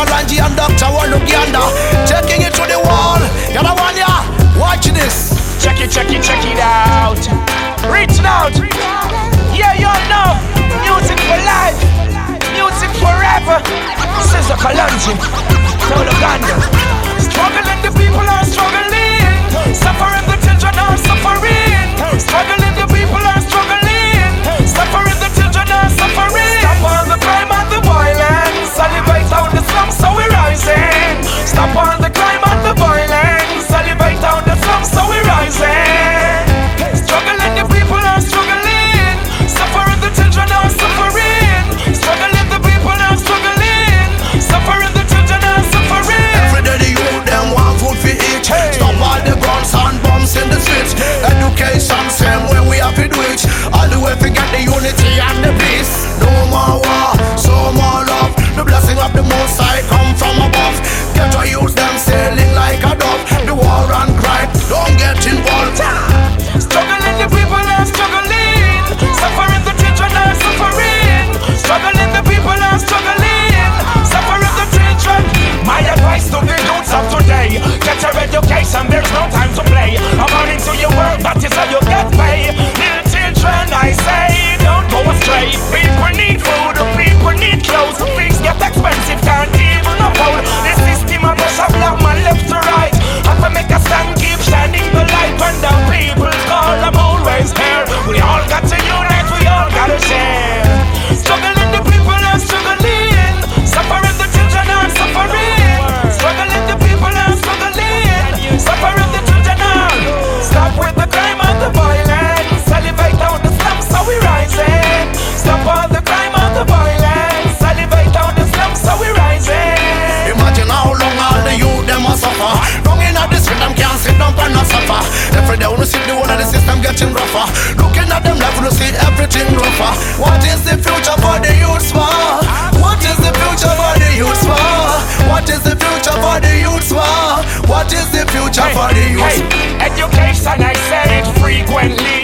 Karanji and Dr. Wanuganda uh, Taking it to the wall. Galawanya, watch this. Check it, check it, check it out. Reach out. Yeah, you know. Music for life. Music forever. This is a Kalanji Tell Uganda. Struggling, the people are struggling. Molotov Get to use them, say What is the future hey, for the youth? Hey, education, I say it frequently